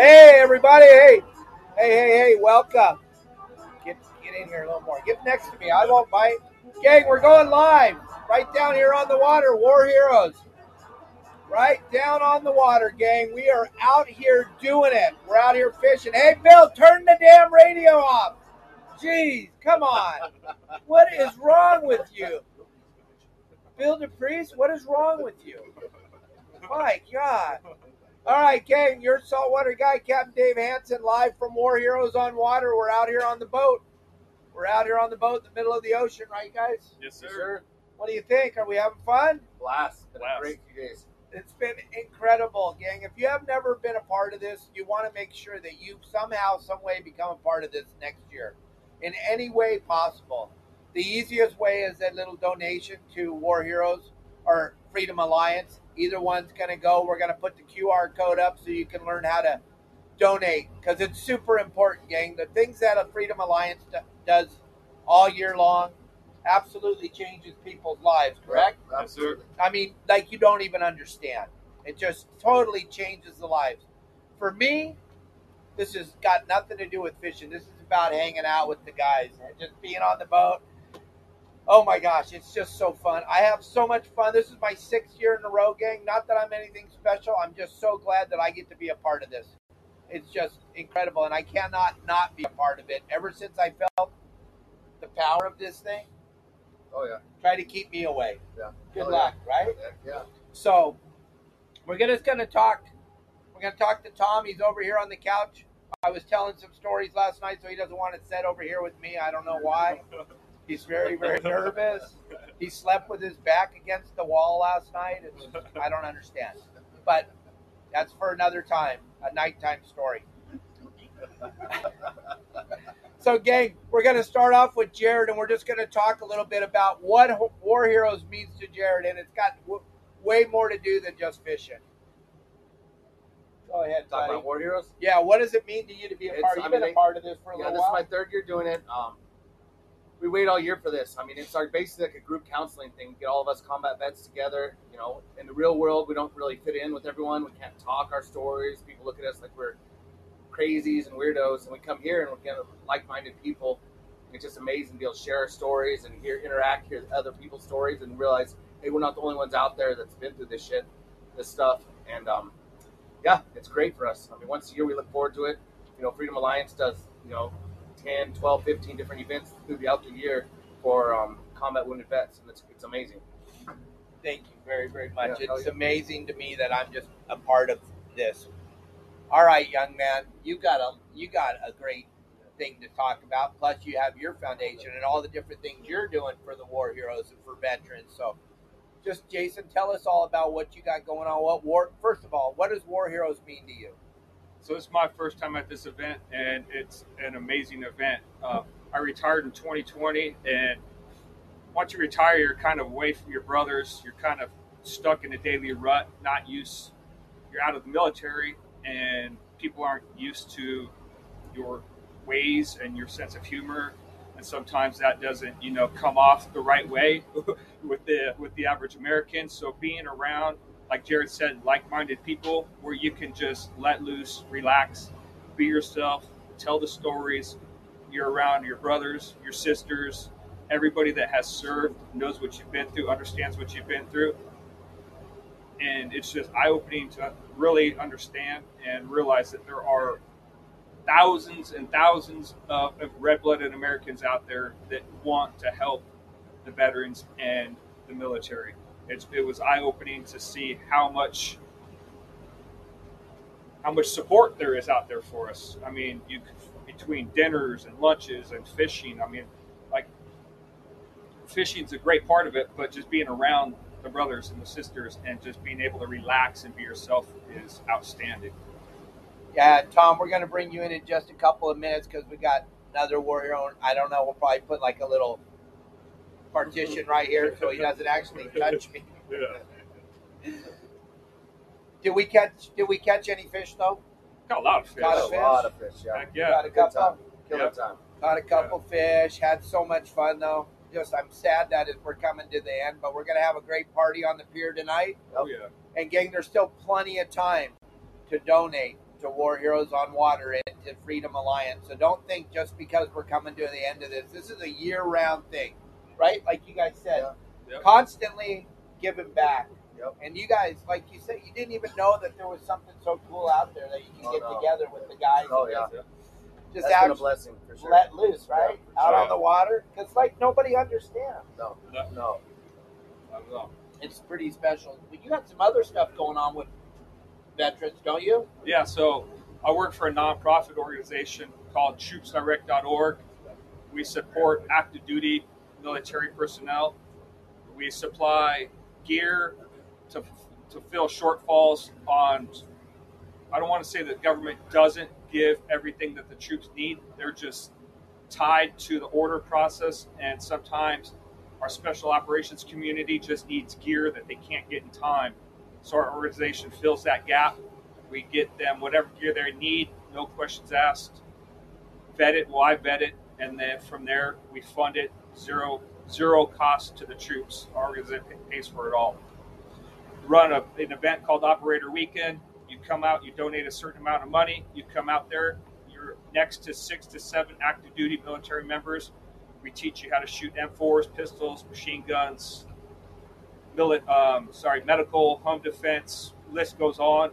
Hey, everybody. Hey, hey, hey, hey, welcome. Get, get in here a little more. Get next to me. I won't bite. Gang, we're going live right down here on the water. War Heroes. Right down on the water, gang. We are out here doing it. We're out here fishing. Hey, Bill, turn the damn radio off. Jeez, come on. What is wrong with you? Bill DePriest, what is wrong with you? My God. All right, gang, you're saltwater guy, Captain Dave Hansen, live from War Heroes on Water. We're out here on the boat. We're out here on the boat in the middle of the ocean, right, guys? Yes, sir. Sure. What do you think? Are we having fun? Blast. Been Blast. a great few days. It's been incredible, gang. If you have never been a part of this, you want to make sure that you somehow, some way become a part of this next year in any way possible. The easiest way is a little donation to War Heroes or Freedom Alliance. Either one's going to go. We're going to put the QR code up so you can learn how to donate because it's super important, gang. The things that a Freedom Alliance do- does all year long absolutely changes people's lives, correct? Absolutely. I mean, like you don't even understand. It just totally changes the lives. For me, this has got nothing to do with fishing. This is about hanging out with the guys and just being on the boat. Oh my gosh, it's just so fun. I have so much fun. This is my sixth year in a row, gang. Not that I'm anything special. I'm just so glad that I get to be a part of this. It's just incredible, and I cannot not be a part of it. Ever since I felt the power of this thing, Oh yeah. try to keep me away. Yeah. Good Oh, luck, right? Yeah. yeah. So we're gonna just gonna talk. We're gonna talk to Tom. He's over here on the couch. I was telling some stories last night, so he doesn't want to sit over here with me. I don't know why. He's very, very nervous. He slept with his back against the wall last night. It's, I don't understand, but that's for another time, a nighttime story. So, gang, we're going to start off with Jared, and we're just going to talk a little bit about what War Heroes means to Jared, and it's got w- way more to do than just fishing. Go ahead, Talk buddy. about War Heroes. Yeah, what does it mean to you to be a It's- part? You've I been mean, a part of this for a Yeah, little this is my third year doing it. Um, we wait all year for this. I mean, it's our basically like a group counseling thing. Get all of us combat vets together. You know, in the real world, we don't really fit in with everyone. We can't talk our stories. People look at us like we're crazies and weirdos, and we come here and we get like-minded people. It's just amazing to be able to share our stories and hear, interact, hear other people's stories, and realize, hey, we're not the only ones out there that's been through this shit, this stuff, and um, yeah, it's great for us. I mean, once a year we look forward to it. You know, Freedom Alliance does, you know, 10, 12, 15 different events throughout the year for um, combat wounded vets, and it's, it's amazing. Thank you very, very much. Yeah, it's yeah. amazing to me that I'm just a part of this. All right, young man, you got a you got a great thing to talk about. Plus, you have your foundation and all the different things you're doing for the war heroes and for veterans. So, just Jason, tell us all about what you got going on. What war? First of all, what does war heroes mean to you? So it's my first time at this event, and it's an amazing event. Uh, I retired in 2020, and once you retire, you're kind of away from your brothers. You're kind of stuck in a daily rut, not used. You're out of the military, and people aren't used to your ways and your sense of humor. And sometimes that doesn't, you know, come off the right way with the with the average American. So being around like Jared said, like-minded people where you can just let loose, relax, be yourself, tell the stories. You're around your brothers, your sisters, everybody that has served, knows what you've been through, understands what you've been through. And it's just eye-opening to really understand and realize that there are thousands and thousands of, of red-blooded Americans out there that want to help the veterans and the military it's, it was eye opening to see how much how much support there is out there for us. I mean, you between dinners and lunches and fishing. I mean, like fishing's a great part of it, but just being around the brothers and the sisters and just being able to relax and be yourself is outstanding. Yeah, Tom, we're going to bring you in in just a couple of minutes because we got another warrior hero. I don't know. We'll probably put like a little partition right here so he doesn't actually touch me. Yeah. Did we catch? Did we catch any fish though? Got a lot of fish. Got a fish? lot of fish. Yeah. Heck yeah. Got a Good couple. time. Killer Yep. time. Caught a couple fish. Had so much fun though. Just I'm sad that it- we're coming to the end, but we're gonna have a great party on the pier tonight. Oh yeah. And gang, there's still plenty of time to donate to War Heroes on Water and to Freedom Alliance. So don't think just because we're coming to the end of this, this is a year round thing, right? Like you guys said, Yeah. Yep. constantly giving back. Yep. And you guys, like you said, you didn't even know that there was something so cool out there that you can Oh, get no. together with the guys. Oh, and yeah. just- Just That's been a blessing for sure. let loose, right? Yeah, out sure. on the water. Because, like, nobody understands. no, No. no. I. It's pretty special. But you got some other stuff going on with veterans, don't you? Yeah, so I work for a nonprofit organization called troopsdirect.org. We support active duty military personnel. We supply gear to, to fill shortfalls on. I don't want to say that government doesn't give everything that the troops need. They're just tied to the order process, and sometimes our special operations community just needs gear that they can't get in time. So our organization fills that gap. We get them whatever gear they need, no questions asked. Vet it, I vet it, and then from there we fund it zero zero cost to the troops. Our organization pays for it all. Run a, an event called Operator Weekend. You come out, you donate a certain amount of money. You come out there, you're next to six to seven active duty military members. We teach you how to shoot M4s, pistols, machine guns, mili- um, sorry, medical, home defense. List goes on.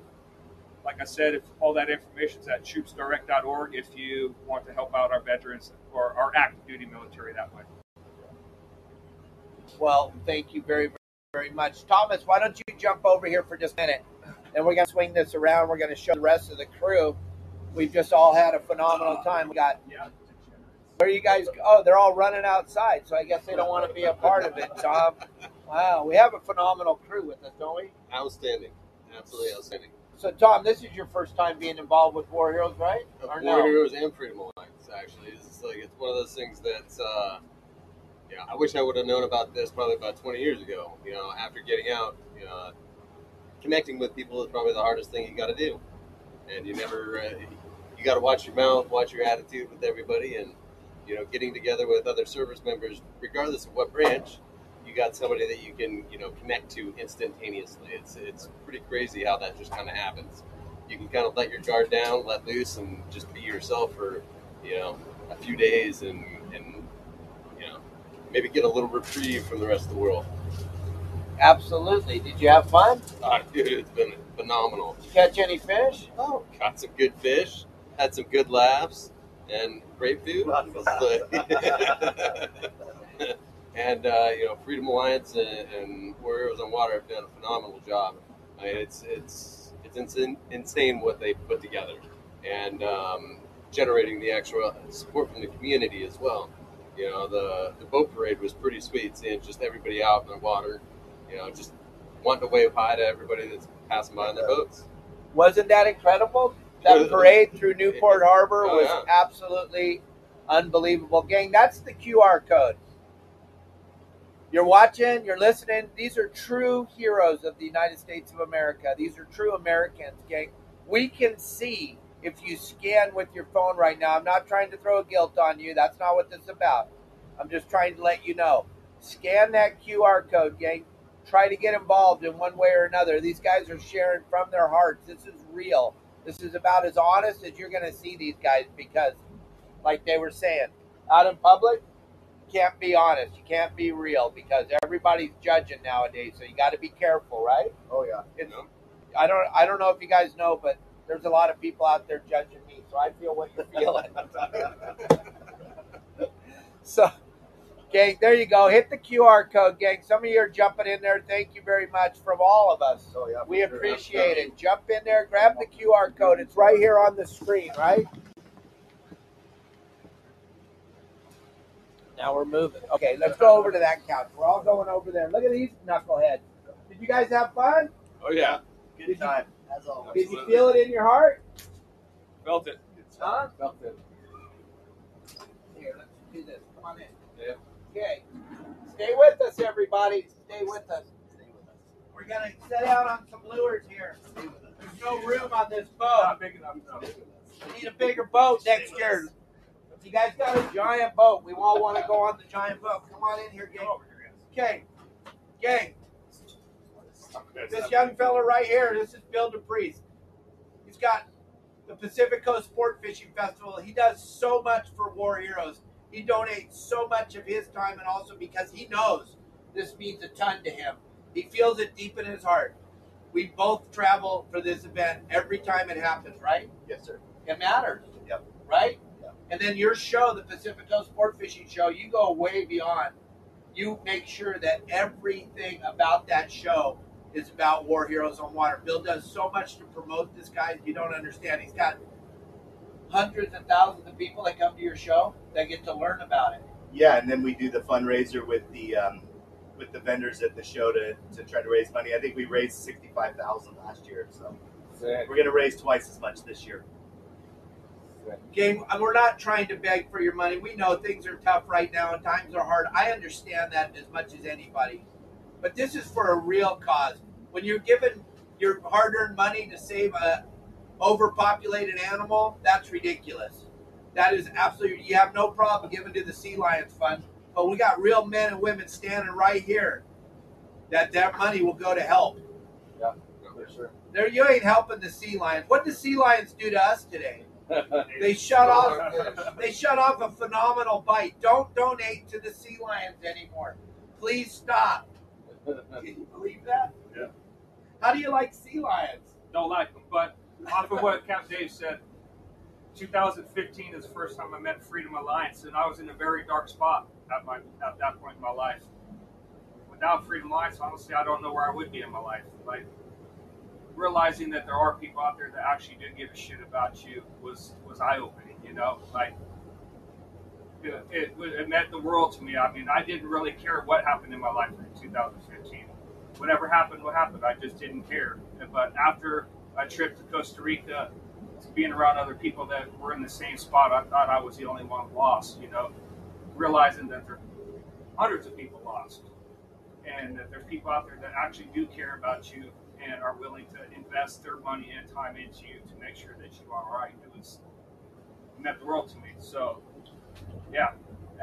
Like I said, if all that information is at troopsdirect.org if you want to help out our veterans or our active duty military that way. Well, thank you very, very much. Thomas, why don't you jump over here for just a minute? And we're going to swing this around. We're going to show the rest of the crew. We've just all had a phenomenal time. We got, where are you guys? Oh, they're all running outside, so I guess they don't want to be a part of it, Tom. Wow, we have a phenomenal crew with us, don't we? Outstanding. Absolutely outstanding. So, Tom, this is your first time being involved with War Heroes, right? Or War no? Heroes and Freedom Alliance, actually. It's like it's one of those things that uh, yeah, I wish I would have known about this probably about 20 years ago. You know, after getting out, you know, connecting with people is probably the hardest thing you got to do, and you never uh, you got to watch your mouth, watch your attitude with everybody, and you know, getting together with other service members, regardless of what branch. You got somebody that you can, you know, connect to instantaneously. It's it's pretty crazy how that just kind of happens. You can kind of let your guard down, let loose, and just be yourself for, you know, a few days, and and maybe get a little reprieve from the rest of the world. Absolutely. Did you have fun? Ah, dude, it's been phenomenal. Did you catch any fish? Oh, caught some good fish, had some good laughs, and great food. and uh, you know, Freedom Alliance and, and War Heroes on Water have done a phenomenal job. I mean, it's it's it's insane, insane what they put together, and um, generating the actual support from the community as well. You know, the the boat parade was pretty sweet, seeing just everybody out in the water. You know, just wanting to wave hi to everybody that's passing by in their boats. Wasn't that incredible? That parade through Newport Harbor Oh, was yeah. absolutely unbelievable. Gang, that's the QR code. You're watching, you're listening. These are true heroes of the United States of America. These are true Americans, gang. We can see if you scan with your phone right now. I'm not trying to throw a guilt on you. That's not what this is about. I'm just trying to let you know. Scan that QR code, gang. Try to get involved in one way or another. These guys are sharing from their hearts. This is real. This is about as honest as you're going to see these guys because, like they were saying, out in public, you can't be honest. You can't be real because everybody's judging nowadays. So you got to be careful, right? Oh yeah. It's. I don't. I don't know if you guys know, but there's a lot of people out there judging me. So I feel what you're feeling. so, gang, there you go. Hit the QR code, gang. Some of you are jumping in there. Thank you very much from all of us. Oh yeah. We sure. appreciate it. Jump in there, grab the QR code. It's right here on the screen, right? Now we're moving. Okay, let's go over to that couch. We're all going over there. Look at these knuckleheads. Did you guys have fun? Oh yeah, Did you, As always. did you feel it in your heart? felt it. Huh? Felt it. Here, let's do this. Come on in. Yeah. Okay. Stay with us, everybody. Stay with us. We're gonna set out on some lures here. There's no room on this boat. big enough. We need a bigger boat next year. If you guys got a giant boat, we all want to go on the giant boat. Come on in here, gang. Okay, gang. This young fella right here, this is Bill DePriest. He's got the Pacific Coast Sport Fishing Festival. He does so much for War Heroes. He donates so much of his time, and also because he knows this means a ton to him. He feels it deep in his heart. We both travel for this event every time it happens, right? Yes, sir. It matters. Yep. Right? Yep. And then your show, the Pacific Coast Sport Fishing Show, you go way beyond. You make sure that everything about that show is about War Heroes on Water. Bill does so much to promote this guy, you don't understand. He's got hundreds and thousands of people that come to your show that get to learn about it. Yeah, and then we do the fundraiser with the um, with the vendors at the show to, to try to raise money. I think we raised sixty five thousand last year, so Sick. we're going to raise twice as much this year. Gang, we're not trying to beg for your money. We know things are tough right now and times are hard. I understand that as much as anybody. But this is for a real cause. When you're given your hard-earned money to save a overpopulated animal, that's ridiculous. That is absolutely you have no problem giving to the Sea Lions Fund, but we got real men and women standing right here that that money will go to help. Yeah, for sure. There you ain't helping the Sea Lions. What did Sea Lions do to us today? They shut off they shut off a phenomenal bite. Don't donate to the sea lions anymore. Please stop. Can you believe that? Yeah. How do you like sea lions? Don't like them, but off of what Cap Dave said, 2015 is the first time I met Freedom Alliance, and I was in a very dark spot at my at that point in my life. Without Freedom Alliance, honestly, I don't know where I would be in my life. Like realizing that there are people out there that actually do give a shit about you was was eye opening. You know, like it, it, it meant the world to me. I mean, I didn't really care what happened in my life in 2015. Whatever happened, what happened. I just didn't care. But after a trip to Costa Rica, being around other people that were in the same spot, I thought I was the only one lost. You know, realizing that there are hundreds of people lost, and that there's people out there that actually do care about you and are willing to invest their money and time into you to make sure that you are all right. It was it meant the world to me. So, yeah,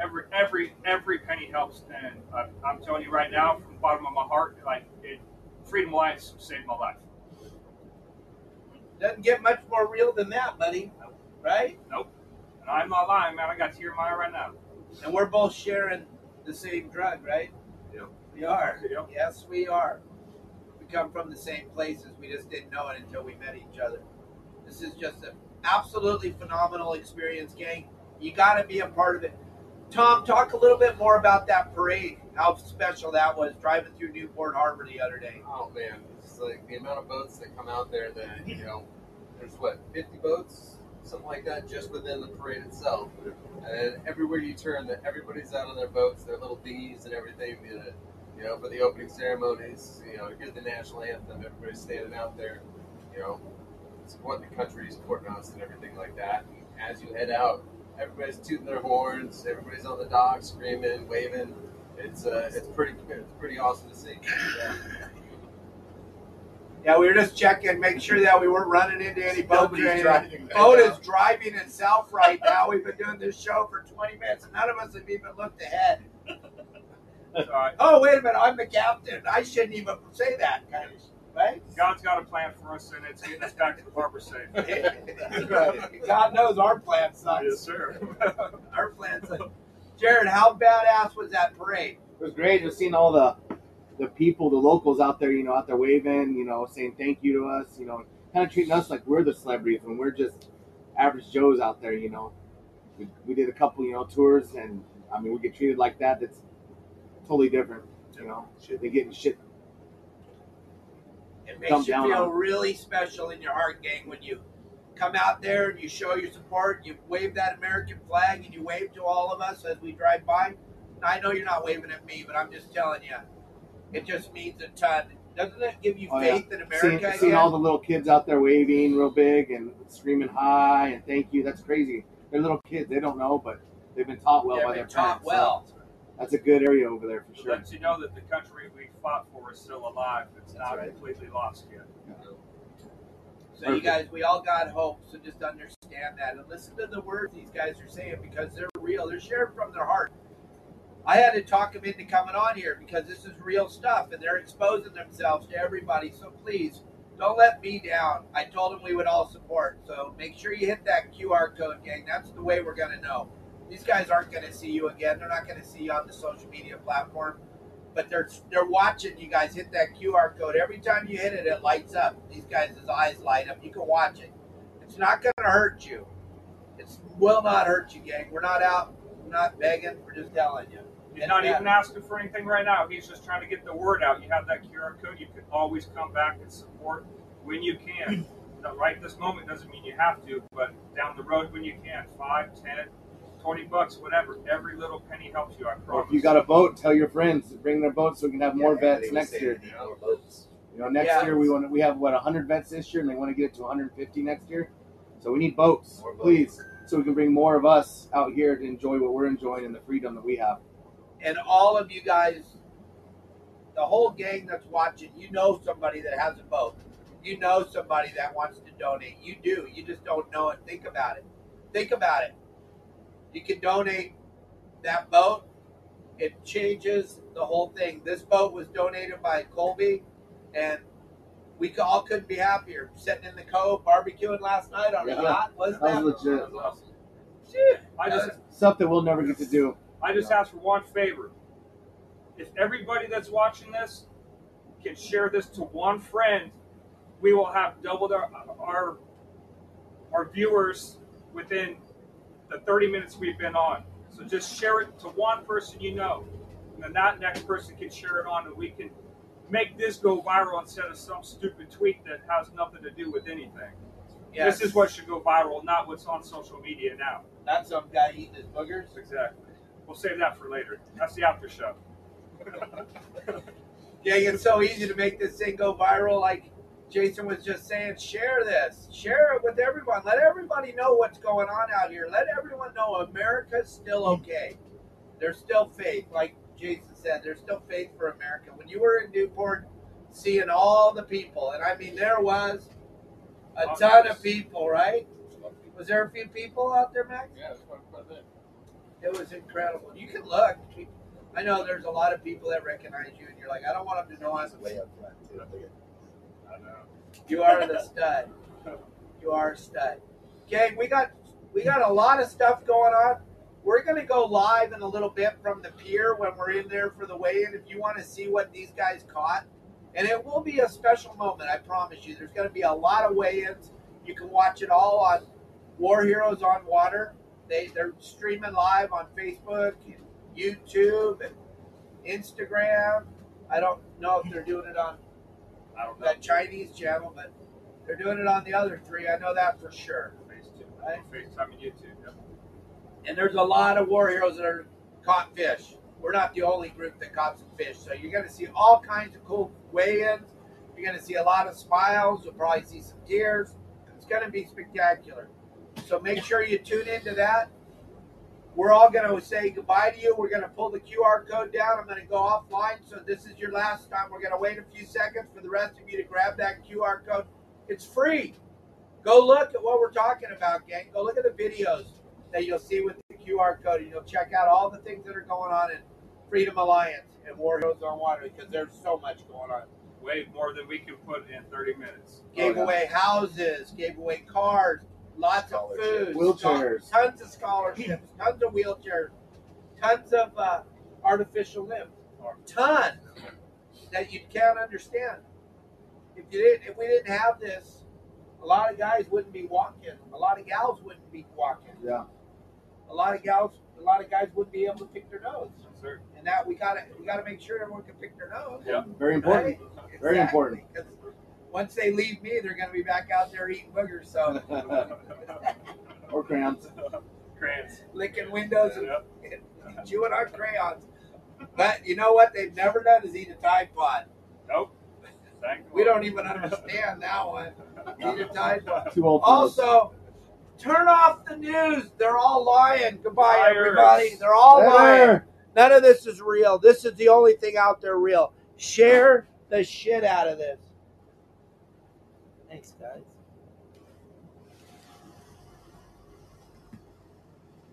every every every penny helps, and I'm telling you right now, from the bottom of my heart, like it, Freedom Alliance saved my life. Doesn't get much more real than that, buddy. Right? Nope, and I'm not lying, man. I got tear in right now. And we're both sharing the same drug, right? Yep. We are. Yep. Yes, we are. We come from the same places. We just didn't know it until we met each other. This is just an absolutely phenomenal experience, gang. You got to be a part of it. Tom, talk a little bit more about that parade. How special that was driving through Newport Harbor the other day. Oh man, like the amount of boats that come out there. That you know, there's what 50 boats, something like that, just within the parade itself. And everywhere you turn, that everybody's out on their boats, their little dinghies and everything. You know, you know, for the opening ceremonies, you know, hear the national anthem. Everybody's standing out there, you know, supporting the country, supporting us, and everything like that. And as you head out, everybody's tooting their horns. Everybody's on the dock, screaming, waving. It's uh, it's pretty it's pretty awesome to see. Yeah, we were just checking, make sure that we weren't running into any boats or Nobody's anything. driving. Boat is driving itself right now. We've been doing this show for 20 minutes, and none of us have even looked ahead. So I, Oh, wait a minute, I'm the captain. I shouldn't even say that, kind of, right? God's got a plan for us, and it's getting us back to the harbor safe. God knows our plan sucks. yes, sir. Our plan sucks. Jared, how badass was that parade? It was great just seeing all the the people, the locals out there, you know, out there waving, you know, saying thank you to us, you know, kind of treating us like we're the celebrities when we're just average Joes out there, you know. We, we did a couple, you know, tours, and I mean, we get treated like that. That's totally different, you know. They getting shit. It makes you feel on really special in your heart, gang, when you come out there and you show your support. You wave that American flag and you wave to all of us as we drive by. I know you're not waving at me, but I'm just telling you, it just means a ton. Doesn't it give you Oh, yeah. faith in America? Seeing, again? seeing all the little kids out there waving real big and screaming hi and thank you. That's crazy. They're little kids. They don't know, but they've been taught well They've by been their taught parents. well. So that's a good area over there for It sure. lets you know that the country we fought for is still alive. It's That's not right. completely lost yet. So you guys, we all got hope. So just understand that and listen to the words these guys are saying because they're real. They're sharing from their heart. I had to talk them into coming on here because this is real stuff and they're exposing themselves to everybody. So please don't let me down. I told them we would all support. So make sure you hit that QR code, gang. That's the way we're gonna know. These guys aren't gonna see you again. They're not gonna see you on the social media platform, but they're they're watching you guys hit that QR code. Every time you hit it, it lights up. These guys' eyes light up. You can watch it. It's not gonna hurt you. It will not hurt you, gang. We're not out. We're not begging. We're just telling you. He's not that- even asking for anything right now. He's just trying to get the word out. You have that QR code. You can always come back and support when you can. Right this moment doesn't mean you have to, but down the road when you can. Five, ten, twenty bucks, whatever. Every little penny helps you. I Or promise. if you got a boat, tell your friends to bring their boats so we can have more vets next year. they need more boats. You know, next Yeah. year we want to, we have what 100 vets this year, and they want to get it to 150 next year. So we need boats, boats. please, so we can bring more of us out here to enjoy what we're enjoying and the freedom that we have. And all of you guys, the whole gang that's watching, you know somebody that has a boat. You know somebody that wants to donate. You do. You just don't know it. Think about it. Think about it. You can donate that boat. It changes the whole thing. This boat was donated by Colby, and we all couldn't be happier. Sitting in the cove, barbecuing last night on Yeah. a yacht. Wasn't That that? was legit. Shit. I just Stuff that we'll never get to do. I just ask for one favor. If everybody that's watching this can share this to one friend, we will have doubled our our, our viewers within the 30 minutes we've been on. So just share it to one person you know, and then that next person can share it on, and we can make this go viral instead of some stupid tweet that has nothing to do with anything. Yes. This is what should go viral, not what's on social media now. That's some guy eating his boogers. Exactly. We'll save that for later. That's the after show. Yeah, it's so easy to make this thing go viral. Like Jason was just saying, share this, share it with everyone. Let everybody know what's going on out here. Let everyone know America's still okay. There's still faith, like Jason said. There's still faith for America. When you were in Newport, seeing all the people, and I mean, there was a oh, ton of people, right? Was there a few people out there, Max? Yeah, it's quite, quite a bit. It was incredible. You can look. I know there's a lot of people that recognize you, and you're like, I don't want them to know I'm way up front too. I know. You are the stud. You are a stud. Okay, we got we got a lot of stuff going on. We're gonna go live in a little bit from the pier when we're in there for the weigh-in. If you want to see what these guys caught, and it will be a special moment. I promise you. There's gonna be a lot of weigh-ins. You can watch it all on War Heroes on Water. They they're streaming live on Facebook, and YouTube, and Instagram. I don't know if they're doing it on I don't know. that Chinese channel, but they're doing it on the other three. I know that for sure. Face two. Right. FaceTime and YouTube. Yep. And there's a lot of war heroes that are caught fish. We're not the only group that caught some fish. So you're going to see all kinds of cool weigh-ins. You're going to see a lot of smiles. You'll probably see some tears. It's going to be spectacular. So make sure you tune into that. We're all going to say goodbye to you. We're going to pull the QR code down. I'm going to go offline. So this is your last time. We're going to wait a few seconds for the rest of you to grab that QR code. It's free. Go look at what we're talking about, gang. Go look at the videos that you'll see with the QR code, and you'll check out all the things that are going on in Freedom Alliance and War Heroes on Water because there's so much going on. Way more than we can put in 30 minutes. Gave Oh, yeah. away houses, gave away cars, lots of food, Wheelchairs. tons of scholarships, tons of wheelchairs, tons of uh, artificial limbs, ton that you can't understand. If you didn't, if we didn't have this, a lot of guys wouldn't be walking. A lot of gals wouldn't be walking. Yeah. A lot of gals, a lot of guys wouldn't be able to pick their nose. Yes, sir. And that we gotta we gotta make sure everyone can pick their nose. Yeah. Very important. Right? Very important. Because once they leave me, they're gonna be back out there eating boogers. So or crayons. Crayons. licking windows and Yep. chewing on crayons. But you know what they've never done is eat a Tide Pod. Nope. We don't even understand that one. Eat a Tide Pod. Two old. Also, turn off the news. They're all lying. Goodbye, Liars. everybody. They're all lying. None of this is real. This is the only thing out there real. Share the shit out of this. Thanks, guys.